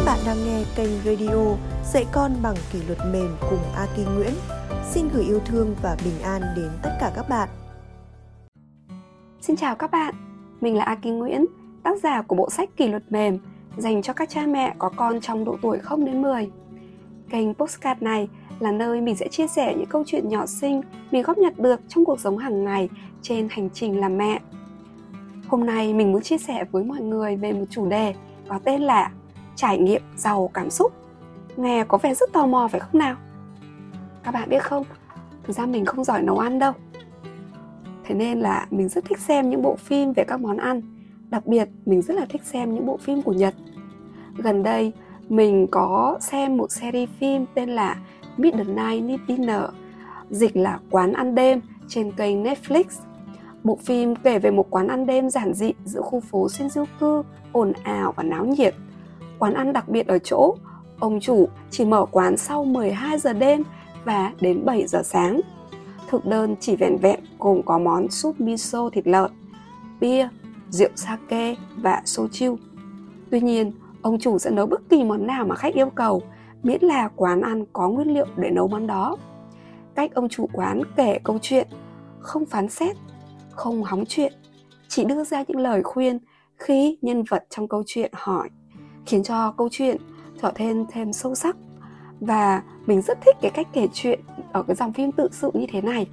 Các bạn đang nghe kênh radio Dạy con bằng kỷ luật mềm cùng Aki Nguyễn. Xin gửi yêu thương và bình an đến tất cả các bạn. Xin chào các bạn, mình là Aki Nguyễn, tác giả của bộ sách kỷ luật mềm dành cho các cha mẹ có con trong độ tuổi 0 đến 10. Kênh postcard này là nơi mình sẽ chia sẻ những câu chuyện nhỏ xinh mình góp nhặt được trong cuộc sống hàng ngày trên hành trình làm mẹ. Hôm nay mình muốn chia sẻ với mọi người về một chủ đề có tên là trải nghiệm giàu cảm xúc. Nghe có vẻ rất tò mò phải không nào? Các bạn biết không, thực ra mình không giỏi nấu ăn đâu. Thế nên là mình rất thích xem những bộ phim về các món ăn. Đặc biệt mình rất là thích xem những bộ phim của Nhật. Gần đây mình có xem một series phim tên là Midnight Dinner, dịch là Quán ăn đêm trên kênh Netflix. Bộ phim kể về một quán ăn đêm giản dị giữa khu phố Shinjuku, ồn ào và náo nhiệt. Quán ăn đặc biệt ở chỗ, ông chủ chỉ mở quán sau 12 giờ đêm và đến 7 giờ sáng. Thực đơn chỉ vẹn vẹn gồm có món súp miso thịt lợn, bia, rượu sake và soju. Tuy nhiên, ông chủ sẽ nấu bất kỳ món nào mà khách yêu cầu, miễn là quán ăn có nguyên liệu để nấu món đó. Cách ông chủ quán kể câu chuyện, không phán xét, không hóng chuyện, chỉ đưa ra những lời khuyên khi nhân vật trong câu chuyện hỏi, khiến cho câu chuyện trở thêm thêm sâu sắc và mình rất thích cái cách kể chuyện ở cái dòng phim tự sự như thế này.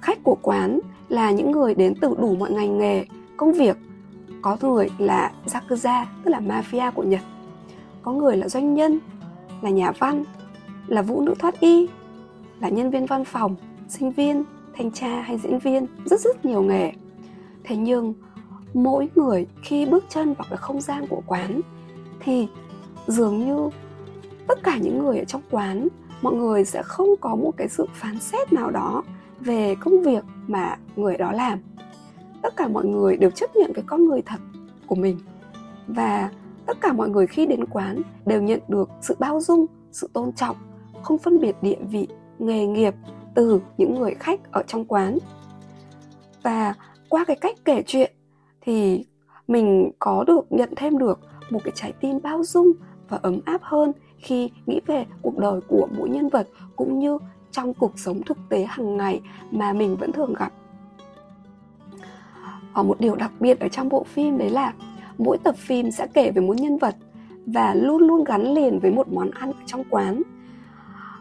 Khách của quán là những người đến từ đủ mọi ngành nghề, công việc. Có người là yakuza, tức là mafia của Nhật. Có người là doanh nhân, là nhà văn, là vũ nữ thoát y, là nhân viên văn phòng, sinh viên, thanh tra hay diễn viên, rất rất nhiều nghề. Thế nhưng mỗi người khi bước chân vào cái không gian của quán thì dường như tất cả những người ở trong quán, mọi người sẽ không có một cái sự phán xét nào đó về công việc mà người đó làm. Tất cả mọi người đều chấp nhận cái con người thật của mình. Và tất cả mọi người khi đến quán đều nhận được sự bao dung, sự tôn trọng, không phân biệt địa vị, nghề nghiệp từ những người khách ở trong quán. Và qua cái cách kể chuyện thì mình có được, nhận thêm được một cái trái tim bao dung và ấm áp hơn khi nghĩ về cuộc đời của mỗi nhân vật cũng như trong cuộc sống thực tế hàng ngày mà mình vẫn thường gặp. Ở một điều đặc biệt ở trong bộ phim đấy là mỗi tập phim sẽ kể về một nhân vật và luôn luôn gắn liền với một món ăn ở trong quán.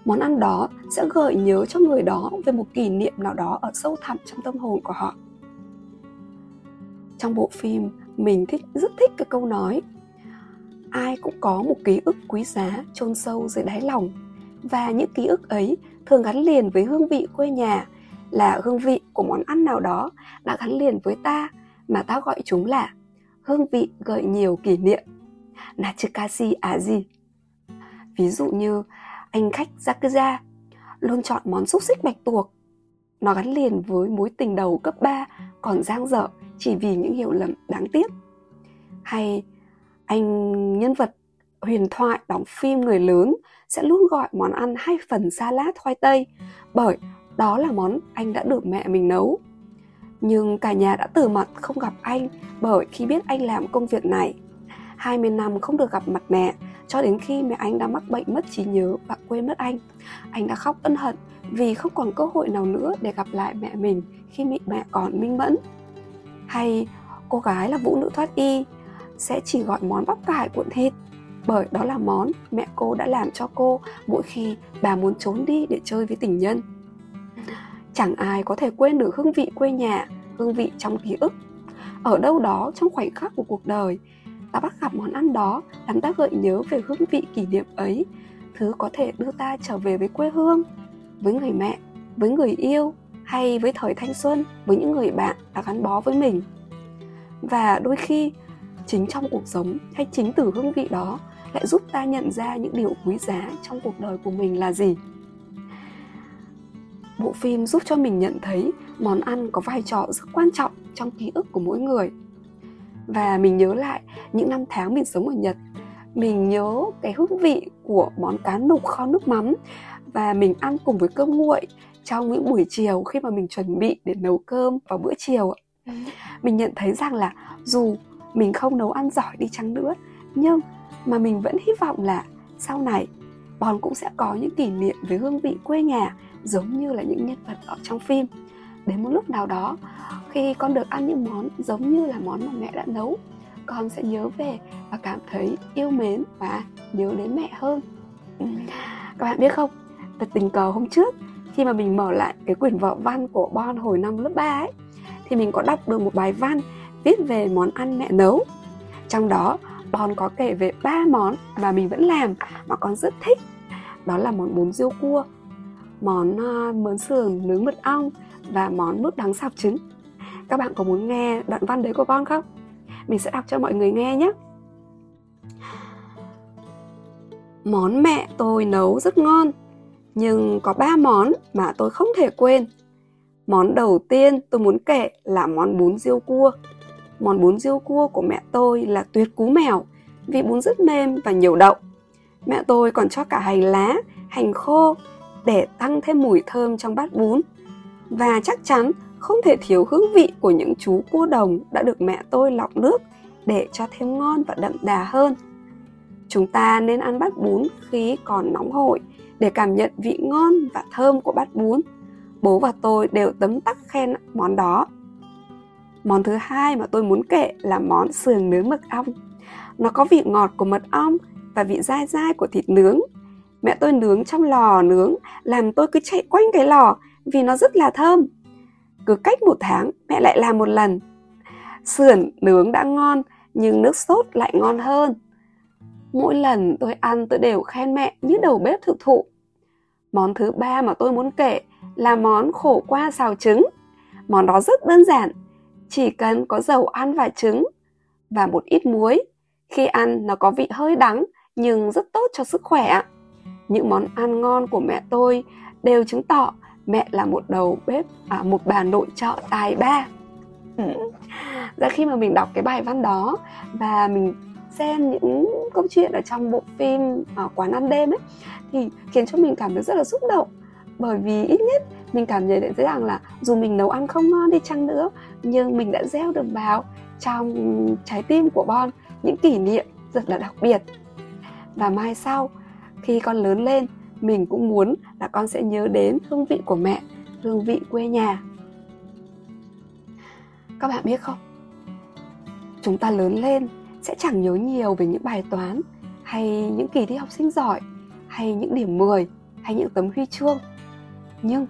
Món ăn đó sẽ gợi nhớ cho người đó về một kỷ niệm nào đó ở sâu thẳm trong tâm hồn của họ trong bộ phim, mình thích, rất thích cái câu nói, ai cũng có một ký ức quý giá chôn sâu dưới đáy lòng. Và những ký ức ấy thường gắn liền với hương vị quê nhà, là hương vị của món ăn nào đó đã gắn liền với ta, mà ta gọi chúng là hương vị gợi nhiều kỷ niệm. Nachikasi à gì ví dụ như, anh khách Yakuza luôn chọn món xúc xích bạch tuộc. Nó gắn liền với mối tình đầu cấp 3 còn giang dở chỉ vì những hiểu lầm đáng tiếc. Hay anh nhân vật huyền thoại đóng phim người lớn sẽ luôn gọi món ăn hai phần salad khoai tây bởi đó là món anh đã được mẹ mình nấu. Nhưng cả nhà đã từ mặt không gặp anh bởi khi biết anh làm công việc này. 20 năm không được gặp mặt mẹ cho đến khi mẹ anh đã mắc bệnh mất trí nhớ và quên mất anh. Anh đã khóc ân hận vì không còn cơ hội nào nữa để gặp lại mẹ mình khi mẹ còn minh mẫn hay cô gái là vũ nữ thoát y, sẽ chỉ gọi món bắp cải cuộn thịt, bởi đó là món mẹ cô đã làm cho cô mỗi khi bà muốn trốn đi để chơi với tình nhân chẳng ai có thể quên được hương vị quê nhà, hương vị trong ký ức ở đâu đó trong khoảnh khắc của cuộc đời ta bắt gặp món ăn đó làm ta gợi nhớ về hương vị kỷ niệm ấy. Thứ có thể đưa ta trở về với quê hương, với người mẹ, với người yêu, hay với thời thanh xuân, với những người bạn đã gắn bó với mình. Và đôi khi, chính trong cuộc sống hay chính từ hương vị đó lại giúp ta nhận ra những điều quý giá trong cuộc đời của mình là gì. Bộ phim giúp cho mình nhận thấy món ăn có vai trò rất quan trọng trong ký ức của mỗi người và mình nhớ lại những năm tháng mình sống ở nhật. Mình nhớ cái hương vị của món cá nục kho nước mắm. Và mình ăn cùng với cơm nguội trong những buổi chiều khi mà mình chuẩn bị để nấu cơm vào bữa chiều mình nhận thấy rằng là dù mình không nấu ăn giỏi đi chăng nữa nhưng mà mình vẫn hy vọng là sau này Bon cũng sẽ có những kỷ niệm về hương vị quê nhà giống như là những nhân vật ở trong phim. Đến một lúc nào đó, khi con được ăn những món giống như là món mà mẹ đã nấu, con sẽ nhớ về và cảm thấy yêu mến và nhớ đến mẹ hơn. Các bạn biết không, thật tình cờ hôm trước khi mà mình mở lại cái quyển vở văn của Bon hồi năm lớp 3 ấy thì mình có đọc được một bài văn viết về món ăn mẹ nấu. Trong đó Bon có kể về ba món mà mình vẫn làm mà con rất thích. Đó là món bún riêu cua, món ờ, uh, mớn sườn nướng mật ong và món nước đắng sạp trứng. Các bạn có muốn nghe đoạn văn đấy của Bon không? Mình sẽ đọc cho mọi người nghe nhé. Món mẹ tôi nấu rất ngon, nhưng có ba món mà tôi không thể quên. Món đầu tiên tôi muốn kể là món bún riêu cua. Món bún riêu cua của mẹ tôi là tuyệt cú mèo vì bún rất mềm và nhiều đậu. Mẹ tôi còn cho cả hành lá, hành khô để tăng thêm mùi thơm trong bát bún. Và chắc chắn không thể thiếu hương vị của những chú cua đồng đã được mẹ tôi lọc nước để cho thêm ngon và đậm đà hơn. Chúng ta nên ăn bát bún khi còn nóng hổi để cảm nhận vị ngon và thơm của bát bún. Bố và tôi đều tấm tắc khen món đó. Món thứ hai mà tôi muốn kể là món sườn nướng mật ong. Nó có vị ngọt của mật ong và vị dai dai của thịt nướng. Mẹ tôi nướng trong lò nướng, làm tôi cứ chạy quanh cái lò vì nó rất là thơm. Cứ cách một tháng, mẹ lại làm một lần. Sườn nướng đã ngon, nhưng nước sốt lại ngon hơn. Mỗi lần tôi ăn tôi đều khen mẹ như đầu bếp thực thụ. Món thứ ba mà tôi muốn kể là món khổ qua xào trứng. Món đó rất đơn giản, chỉ cần có dầu ăn và trứng và một ít muối. Khi ăn nó có vị hơi đắng nhưng rất tốt cho sức khỏe. Những món ăn ngon của mẹ tôi đều chứng tỏ mẹ là một đầu bếp à, một bà nội trợ tài ba. Ừ. Ra khi mà mình đọc cái bài văn đó và mình xem những câu chuyện ở trong bộ phim ở quán ăn đêm ấy thì khiến cho mình cảm thấy rất là xúc động bởi vì ít nhất mình cảm nhận thấy rằng là dù mình nấu ăn không ngon đi chăng nữa nhưng mình đã gieo được vào trong trái tim của Bon những kỷ niệm rất là đặc biệt và mai sau khi con lớn lên mình cũng muốn là con sẽ nhớ đến hương vị của mẹ hương vị quê nhà. Các bạn biết không? Chúng ta lớn lên sẽ chẳng nhớ nhiều về những bài toán hay những kỳ thi học sinh giỏi hay những điểm 10 hay những tấm huy chương. Nhưng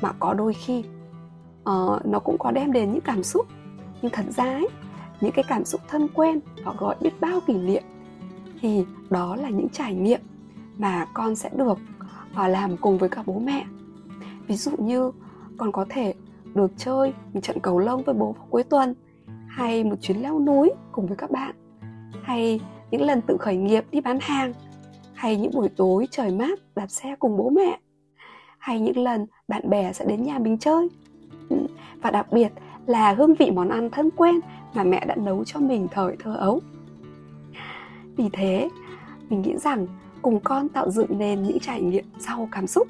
mà có đôi khi uh, nó cũng có đem đến những cảm xúc. Nhưng thật ra ấy, những cái cảm xúc thân quen và gọi biết bao kỷ niệm thì đó là những trải nghiệm mà con sẽ được à, làm cùng với cả bố mẹ. Ví dụ như con có thể được chơi một trận cầu lông với bố vào cuối tuần, hay một chuyến leo núi cùng với các bạn, hay những lần tự khởi nghiệp đi bán hàng, hay những buổi tối trời mát đạp xe cùng bố mẹ, hay những lần bạn bè sẽ đến nhà mình chơi. Và đặc biệt là hương vị món ăn thân quen mà mẹ đã nấu cho mình thời thơ ấu. Vì thế, mình nghĩ rằng cùng con tạo dựng nên những trải nghiệm giàu cảm xúc.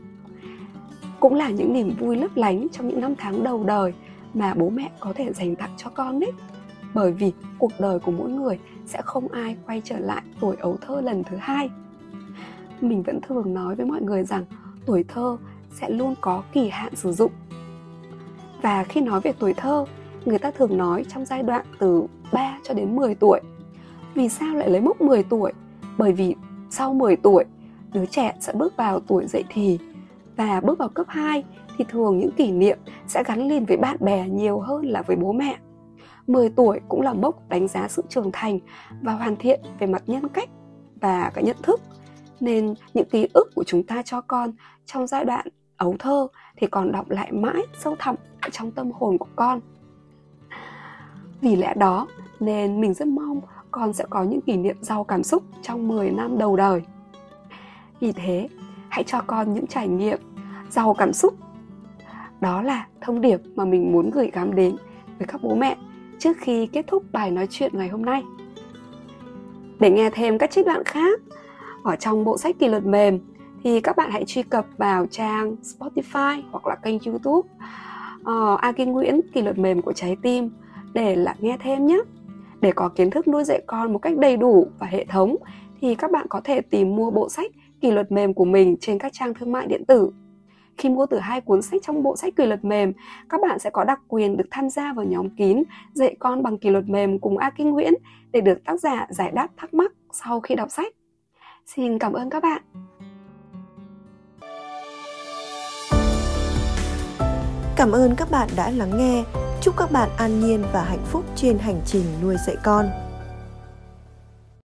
Cũng là những niềm vui lấp lánh trong những năm tháng đầu đời mà bố mẹ có thể dành tặng cho con đấy. Bởi vì cuộc đời của mỗi người sẽ không ai quay trở lại tuổi ấu thơ lần thứ hai. Mình vẫn thường nói với mọi người rằng tuổi thơ sẽ luôn có kỳ hạn sử dụng. Và khi nói về tuổi thơ, người ta thường nói trong giai đoạn từ 3 cho đến 10 tuổi. Vì sao lại lấy mốc 10 tuổi? Bởi vì sau 10 tuổi, đứa trẻ sẽ bước vào tuổi dậy thì và bước vào cấp 2 thì thường những kỷ niệm sẽ gắn liền với bạn bè nhiều hơn là với bố mẹ. 10 tuổi cũng là mốc đánh giá sự trưởng thành và hoàn thiện về mặt nhân cách và cả nhận thức. Nên những ký ức của chúng ta cho con trong giai đoạn ấu thơ thì còn đọng lại mãi sâu thẳm trong tâm hồn của con. Vì lẽ đó, nên mình rất mong con sẽ có những kỷ niệm giàu cảm xúc trong 10 năm đầu đời. Vì thế, hãy cho con những trải nghiệm giàu cảm xúc đó là thông điệp mà mình muốn gửi gắm đến với các bố mẹ trước khi kết thúc bài nói chuyện ngày hôm nay. Để nghe thêm các trích đoạn khác ở trong bộ sách kỷ luật mềm thì các bạn hãy truy cập vào trang Spotify hoặc là kênh YouTube uh, A Nguyễn kỷ luật mềm của trái tim để là nghe thêm nhé. Để có kiến thức nuôi dạy con một cách đầy đủ và hệ thống thì các bạn có thể tìm mua bộ sách kỷ luật mềm của mình trên các trang thương mại điện tử. Khi mua từ hai cuốn sách trong bộ sách kỷ luật mềm, các bạn sẽ có đặc quyền được tham gia vào nhóm kín dạy con bằng kỷ luật mềm cùng A Kinh Nguyễn để được tác giả giải đáp thắc mắc sau khi đọc sách. Xin cảm ơn các bạn. Cảm ơn các bạn đã lắng nghe. Chúc các bạn an nhiên và hạnh phúc trên hành trình nuôi dạy con.